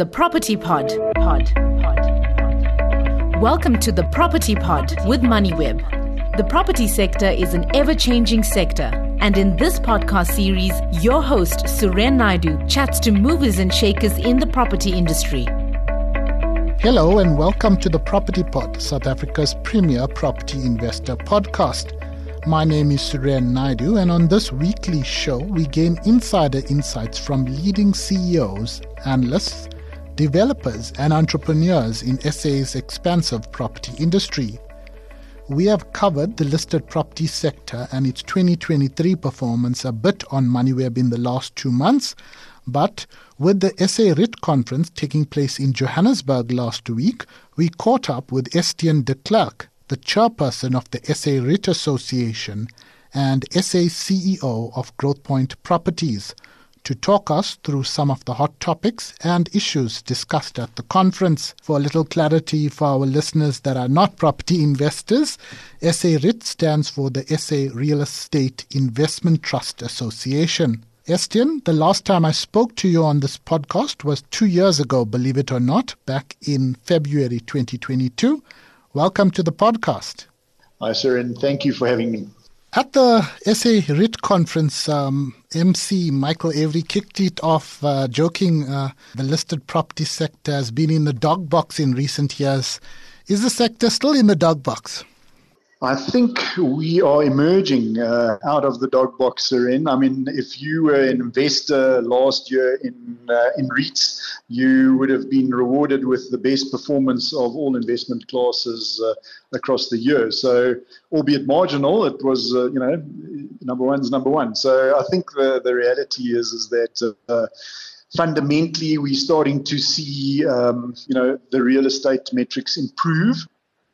The Property Pod. Pod. Pod. Welcome to the Property Pod with MoneyWeb. The property sector is an ever changing sector. And in this podcast series, your host, Suren Naidu, chats to movers and shakers in the property industry. Hello, and welcome to the Property Pod, South Africa's premier property investor podcast. My name is Suren Naidu, and on this weekly show, we gain insider insights from leading CEOs, analysts, developers, and entrepreneurs in SA's expansive property industry. We have covered the listed property sector and its 2023 performance a bit on MoneyWeb in the last two months, but with the SA REIT conference taking place in Johannesburg last week, we caught up with Estienne de Klerk, the chairperson of the SA REIT Association and SA CEO of Growthpoint Properties, to talk us through some of the hot topics and issues discussed at the conference. For a little clarity for our listeners that are not property investors, SA REIT stands for the SA Real Estate Investment Trust Association. Estienne, the last time I spoke to you on this podcast was two years ago, believe it or not, back in February 2022. Welcome to the podcast. Hi, sir, and thank you for having me. At the SA REIT conference, um, MC Michael Avery kicked it off, uh, joking uh, the listed property sector has been in the dog box in recent years. Is the sector still in the dog box? I think we are emerging uh, out of the dog box, we're in. I mean, if you were an investor last year in uh, in REITs, you would have been rewarded with the best performance of all investment classes uh, across the year. So, albeit marginal, it was uh, you know number one's number one. So, I think the the reality is is that. Uh, fundamentally, we're starting to see, um, you know, the real estate metrics improve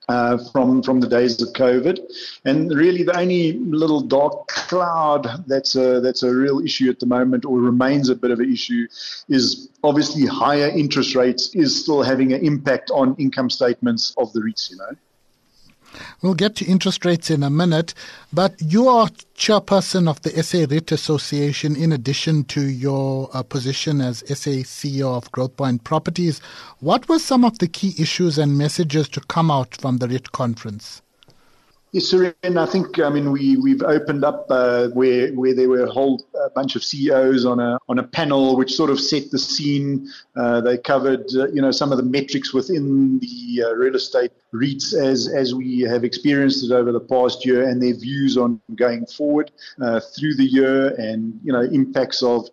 uh, from from the days of COVID, and really the only little dark cloud that's a that's a real issue at the moment, or remains a bit of an issue, is obviously higher interest rates is still having an impact on income statements of the REITs. You know. We'll get to interest rates in a minute, but you are chairperson of the SA REIT Association in addition to your uh, position as SA CEO of Growthpoint Properties. What were some of the key issues and messages to come out from the REIT conference? Yes, I think I mean we we've opened up uh, where where there were a whole uh, bunch of CEOs on a on a panel which sort of set the scene. Uh, they covered uh, you know some of the metrics within the uh, real estate REITs as as we have experienced it over the past year and their views on going forward uh, through the year and you know impacts of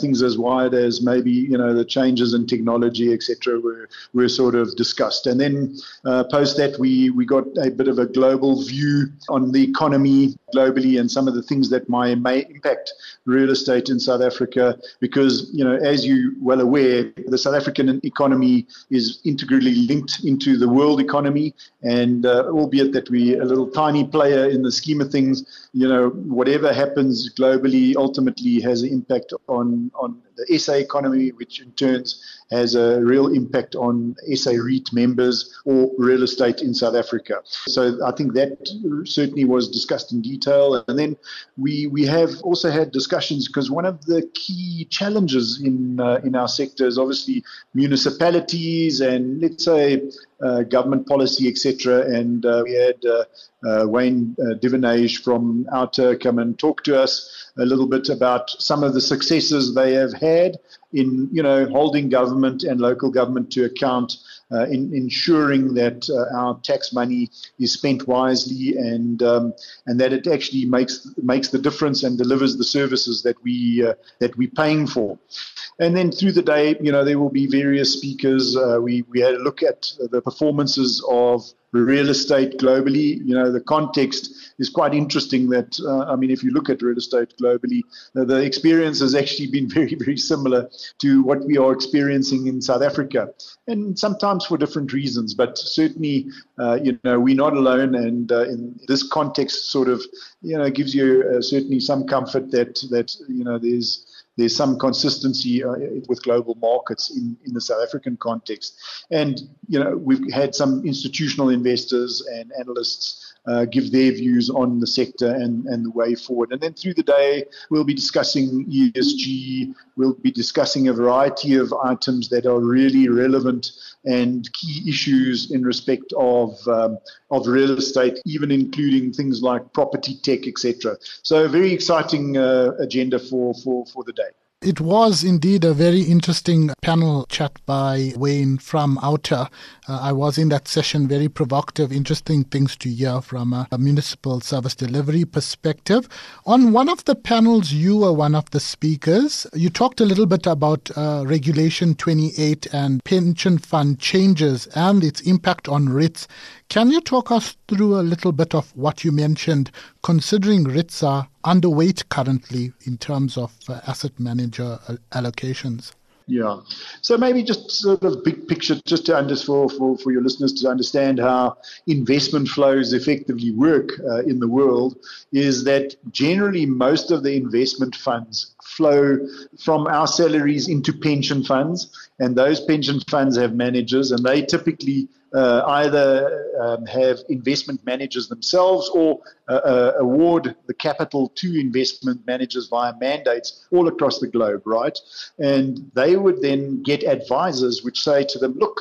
things as wide as maybe you know the changes in technology etc. were were sort of discussed. And then post that we we got a bit of a global view on the economy globally and some of the things that may, may impact real estate in South Africa. Because, you know, as you well aware, the South African economy is integrally linked into the world economy. And uh, albeit that we're a little tiny player in the scheme of things, you know, whatever happens globally ultimately has an impact on, on the SA economy, which in turns has a real impact on SA REIT members or real estate in South Africa. So I think that certainly was discussed in detail. And then we we have also had discussions because one of the key challenges in uh, in our sector is obviously municipalities and let's say government policy, etc. And uh, we had uh, uh Wayne uh, Duvenage from OUTA come and talk to us a little bit about some of the successes they have had in, you know, holding government and local government to account uh, in ensuring that uh, our tax money is spent wisely and um, and that it actually makes makes the difference and delivers the services that we uh, that we're paying for. And then through the day, you know, there will be various speakers. Uh, we we had a look at the performances of real estate globally. You know, the context is quite interesting that, uh, I mean, if you look at real estate globally, uh, the experience has actually been very, very similar to what we are experiencing in South Africa. And sometimes for different reasons, but certainly, uh, you know, we're not alone. And uh, in this context, sort of, you know, gives you uh, certainly some comfort that, that, you know, there's, there's some consistency uh, with global markets in, in the South African context. And, you know, we've had some institutional investors and analysts uh, give their views on the sector and, and the way forward. And then through the day, we'll be discussing ESG, we'll be discussing a variety of items that are really relevant and key issues in respect of, um, of real estate, even including things like property tech, etc. So a very exciting uh, agenda for, for, for the day. It was indeed a very interesting panel chat by Wayne from OUTA. Uh, I was in that session, very provocative, interesting things to hear from a, a, municipal service delivery perspective. On one of the panels, you were one of the speakers. You talked a little bit about uh, Regulation 28 and pension fund changes and its impact on REITs. Can you talk us through a little bit of what you mentioned, considering REITs are underweight currently in terms of uh, asset manager uh, allocations? Yeah. So maybe just sort of big picture, just to understand for, for, for your listeners to understand how investment flows effectively work uh, in the world, is that generally most of the investment funds flow from our salaries into pension funds, and those pension funds have managers, and they typically uh, either um, have investment managers themselves or uh, uh, award the capital to investment managers via mandates all across the globe, right? And they would then get advisors which say to them, look,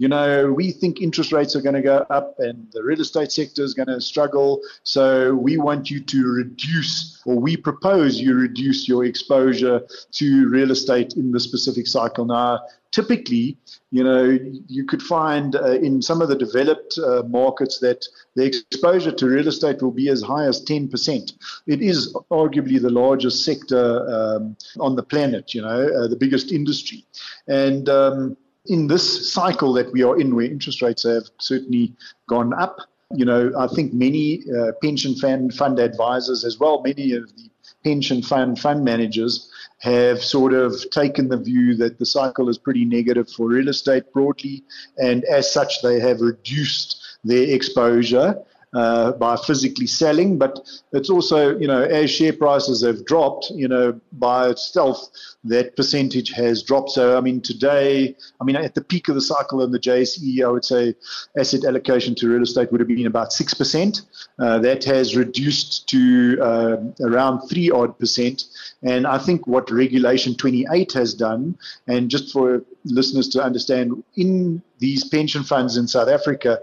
you know, we think interest rates are going to go up and the real estate sector is going to struggle. So we want you to reduce, or we propose you reduce your exposure to real estate in the specific cycle. Now, typically, you know, you could find uh, in some of the developed uh, markets that the exposure to real estate will be as high as 10%. It is arguably the largest sector um, on the planet, you know, uh, the biggest industry. And um, in this cycle that we are in, where interest rates have certainly gone up, you know, I think many uh, pension fund, fund advisors, as well, many of the pension fund fund managers have sort of taken the view that the cycle is pretty negative for real estate broadly, and as such, they have reduced their exposure uh, by physically selling. But it's also, you know, as share prices have dropped, you know, by itself, that percentage has dropped. So, I mean, today, I mean, at the peak of the cycle in the JSE, I would say asset allocation to real estate would have been about 6%. Uh, that has reduced to uh, around 3 odd percent. And I think what Regulation 28 has done, and just for listeners to understand, in these pension funds in South Africa,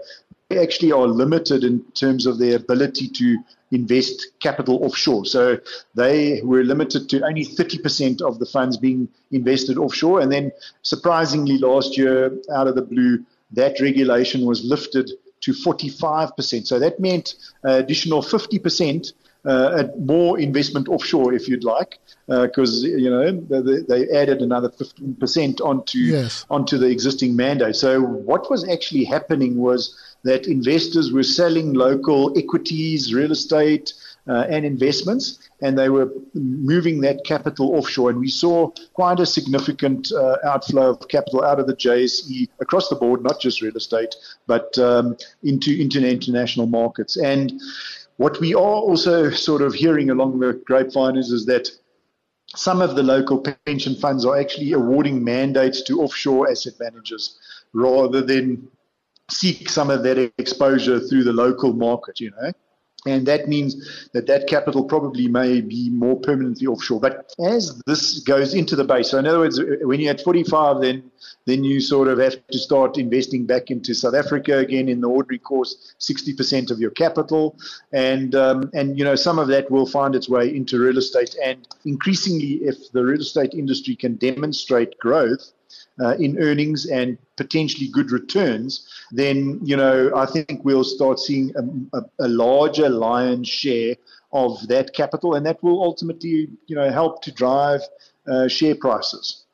actually are limited in terms of their ability to invest capital offshore. So they were limited to only 30% of the funds being invested offshore. And then, surprisingly, last year, out of the blue, that regulation was lifted to 45%. So that meant additional 50%. Uh, more investment offshore, if you'd like, because uh, you know they, they, added another 15% onto yes. onto the existing mandate. So what was actually happening was that investors were selling local equities, real estate, uh, and investments, and they were moving that capital offshore. And we saw quite a significant uh, outflow of capital out of the JSE across the board, not just real estate, but um, into, into international markets. And what we are also sort of hearing along the grapevine is, is that some of the local pension funds are actually awarding mandates to offshore asset managers rather than seek some of that exposure through the local market, you know. And that means that that capital probably may be more permanently offshore. But as this goes into the base, so in other words, when you're at 45, then then you sort of have to start investing back into South Africa again in the ordinary course, 60% of your capital, and um, and you know some of that will find its way into real estate. And increasingly, if the real estate industry can demonstrate growth, uh, in earnings and potentially good returns, then you know I think we'll start seeing a, a, a larger lion's share of that capital, and that will ultimately you know help to drive uh, share prices.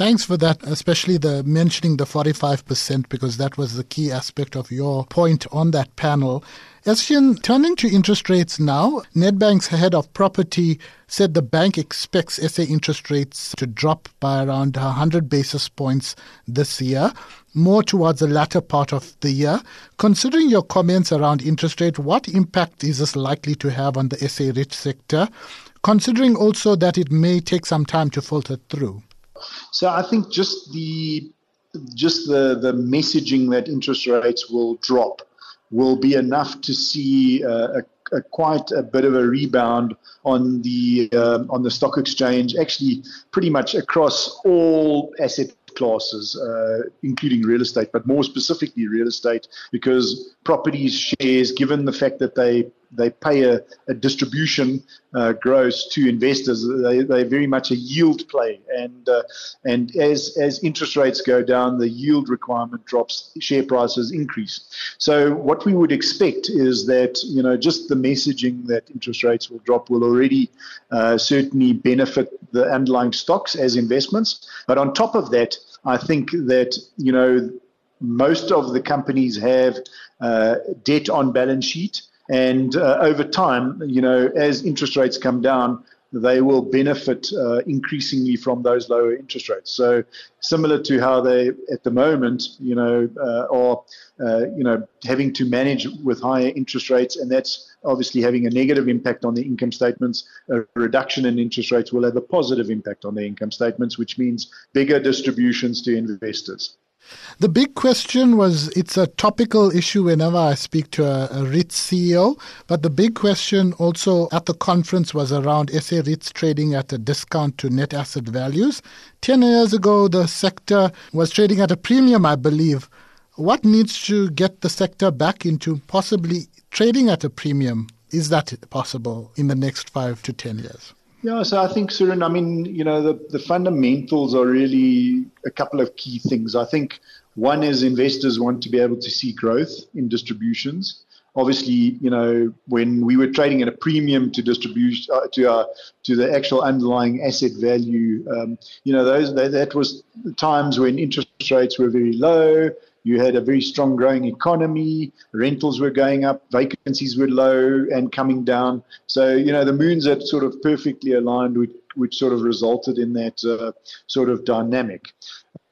Thanks for that, especially the mentioning the 45%, because that was the key aspect of your point on that panel. Estienne, turning to interest rates now, Nedbank's head of property said the bank expects SA interest rates to drop by around 100 basis points this year, more towards the latter part of the year. Considering your comments around interest rate, what impact is this likely to have on the SA REIT sector? considering also that it may take some time to filter through? So I think just the just the, the messaging that interest rates will drop will be enough to see uh, a a, quite a bit of a rebound on the uh, on the stock exchange, actually pretty much across all asset classes, uh, including real estate, but more specifically real estate, because properties shares, given the fact that they they pay a, a distribution uh, gross to investors. They, they're very much a yield play, and uh, and as as interest rates go down, the yield requirement drops, share prices increase. So what we would expect is that you know just the messaging that interest rates will drop will already uh, certainly benefit the underlying stocks as investments. But on top of that, I think that you know most of the companies have uh, debt on balance sheet, and uh, over time, you know, as interest rates come down, they will benefit uh, increasingly from those lower interest rates. So, similar to how they, at the moment, you know, uh, are, uh, you know, having to manage with higher interest rates, and that's obviously having a negative impact on the income statements. A reduction in interest rates will have a positive impact on the income statements, which means bigger distributions to investors. The big question was it's a topical issue whenever I speak to a, a CEO, but the big question also at the conference was around SA REITs trading at a discount to net asset values. 10 years ago, the sector was trading at a premium, I believe. What needs to get the sector back into possibly trading at a premium? Is that possible in the next five to 10 years? Yeah, so I think, Suren, I mean, you know, the, the fundamentals are really a couple of key things. I think one is investors want to be able to see growth in distributions. Obviously, you know, when we were trading at a premium to distribution uh, to our to the actual underlying asset value, um, you know, those that, that was times when interest rates were very low. You had a very strong growing economy. Rentals were going up, vacancies were low and coming down. So, you know, the moons are sort of perfectly aligned, which, which sort of resulted in that uh, sort of dynamic.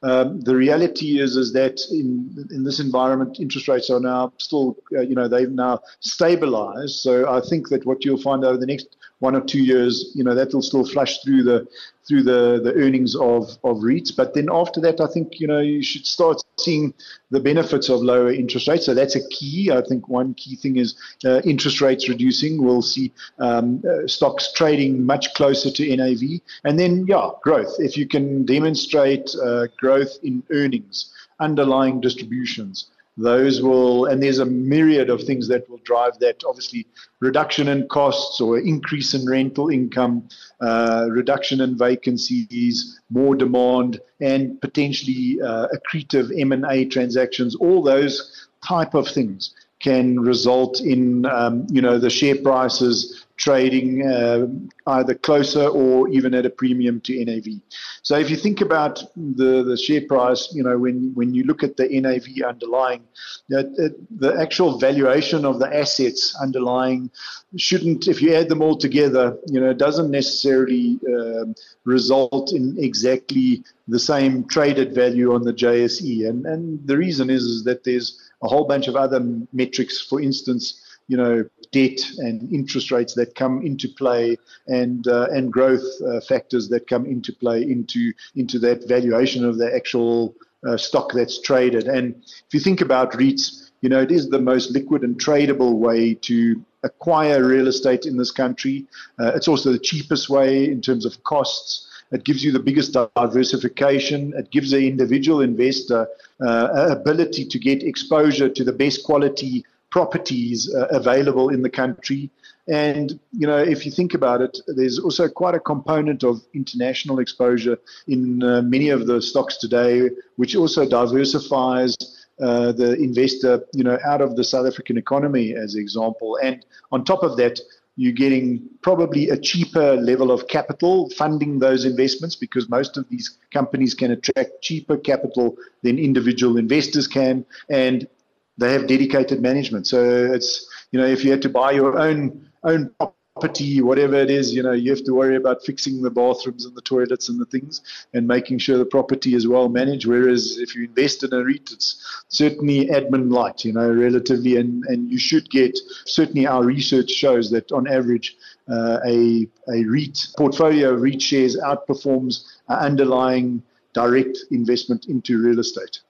Um, the reality is is that in in this environment, interest rates are now still, uh, you know, they've now stabilized. So I think that what you'll find over the next one or two years, you know, that will still flush through the through the, the earnings of, of REITs. But then after that, I think, you know, you should start seeing the benefits of lower interest rates. So that's a key. I think one key thing is uh, interest rates reducing. We'll see um, uh, stocks trading much closer to NAV. And then, yeah, growth. If you can demonstrate uh, growth in earnings, underlying distributions, those will, and there's a myriad of things that will drive that. Obviously, reduction in costs or increase in rental income, uh, reduction in vacancies, more demand, and potentially uh, accretive M&A transactions. All those type of things can result in, um, you know, the share prices trading uh, either closer or even at a premium to NAV. So if you think about the, the share price, you know, when, when you look at the NAV underlying, the, the actual valuation of the assets underlying shouldn't, if you add them all together, you know, doesn't necessarily uh, result in exactly the same traded value on the JSE. And, and the reason is, is that there's a whole bunch of other metrics, for instance, you know, debt and interest rates that come into play and uh, and growth uh, factors that come into play into into that valuation of the actual uh, stock that's traded. And if you think about REITs, you know, it is the most liquid and tradable way to acquire real estate in this country. Uh, it's also the cheapest way in terms of costs. It gives you the biggest diversification. It gives the individual investor uh, ability to get exposure to the best quality properties uh, available in the country. And, you know, if you think about it, there's also quite a component of international exposure in uh, many of the stocks today, which also diversifies uh, the investor, you know, out of the South African economy, as an example. And on top of that, you're getting probably a cheaper level of capital funding those investments because most of these companies can attract cheaper capital than individual investors can. And they have dedicated management. So it's you know if you had to buy your own own property, whatever it is, you know, you have to worry about fixing the bathrooms and the toilets and the things and making sure the property is well managed. Whereas if you invest in a REIT, it's certainly admin light, you know, relatively, and, and you should get, certainly our research shows that on average, uh, a, a REIT portfolio of REIT shares outperforms underlying direct investment into real estate.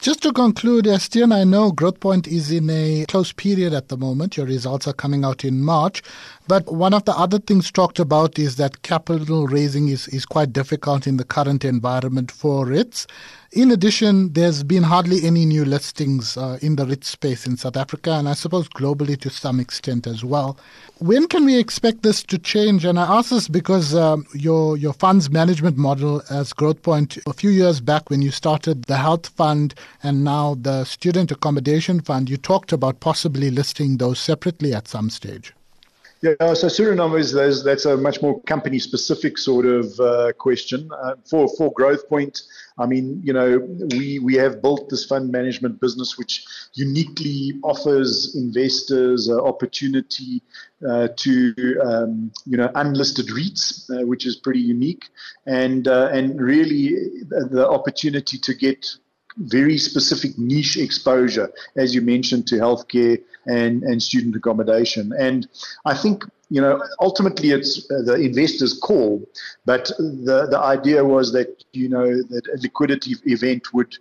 Just to conclude, Estienne, I know Growthpoint is in a close period at the moment. Your results are coming out in March. But one of the other things talked about is that capital raising is, is quite difficult in the current environment for REITs. In addition, there's been hardly any new listings uh, in the REIT space in South Africa and I suppose globally to some extent as well. When can we expect this to change? And I ask this because um, your your funds management model as Growthpoint a few years back when you started the health fund and now the student accommodation fund, you talked about possibly listing those separately at some stage. Yeah, so Suren, I mean is that's a much more company specific sort of uh, question. Uh, for for Growthpoint, I mean, you know, we we have built this fund management business which uniquely offers investors uh, opportunity uh, to um, you know unlisted REITs, uh, which is pretty unique, and uh, and really the opportunity to get very specific niche exposure, as you mentioned, to healthcare and, and student accommodation. And I think, you know, ultimately it's uh, the investor's call, but the, the idea was that, you know, that a liquidity event would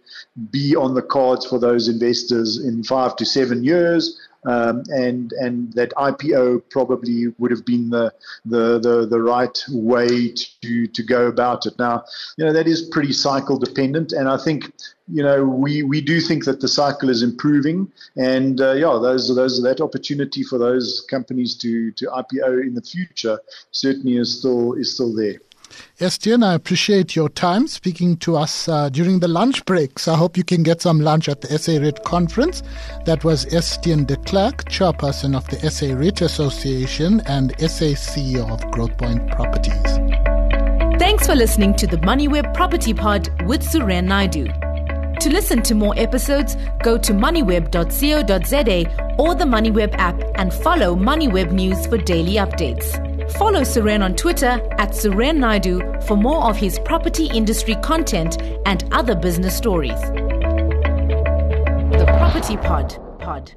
be on the cards for those investors in five to seven years. Um, and and that IPO probably would have been the, the the the right way to to go about it. Now, you know that is pretty cycle dependent, and I think you know, we, we do think that the cycle is improving, and uh, yeah, those those that opportunity for those companies to to IPO in the future certainly is still is still there. Estienne, I appreciate your time speaking to us uh, during the lunch breaks. I hope you can get some lunch at the SA REIT conference. That was Estienne de Klerk, chairperson of the SA REIT Association and SA CEO of Growthpoint Properties. Thanks for listening to the MoneyWeb Property Pod with Suren Naidu. To listen to more episodes, go to moneyweb.co.za or the MoneyWeb app and follow MoneyWeb News for daily updates. Follow Suren on Twitter at Suren Naidu for more of his property industry content and other business stories. The Property Pod. Pod. Pod.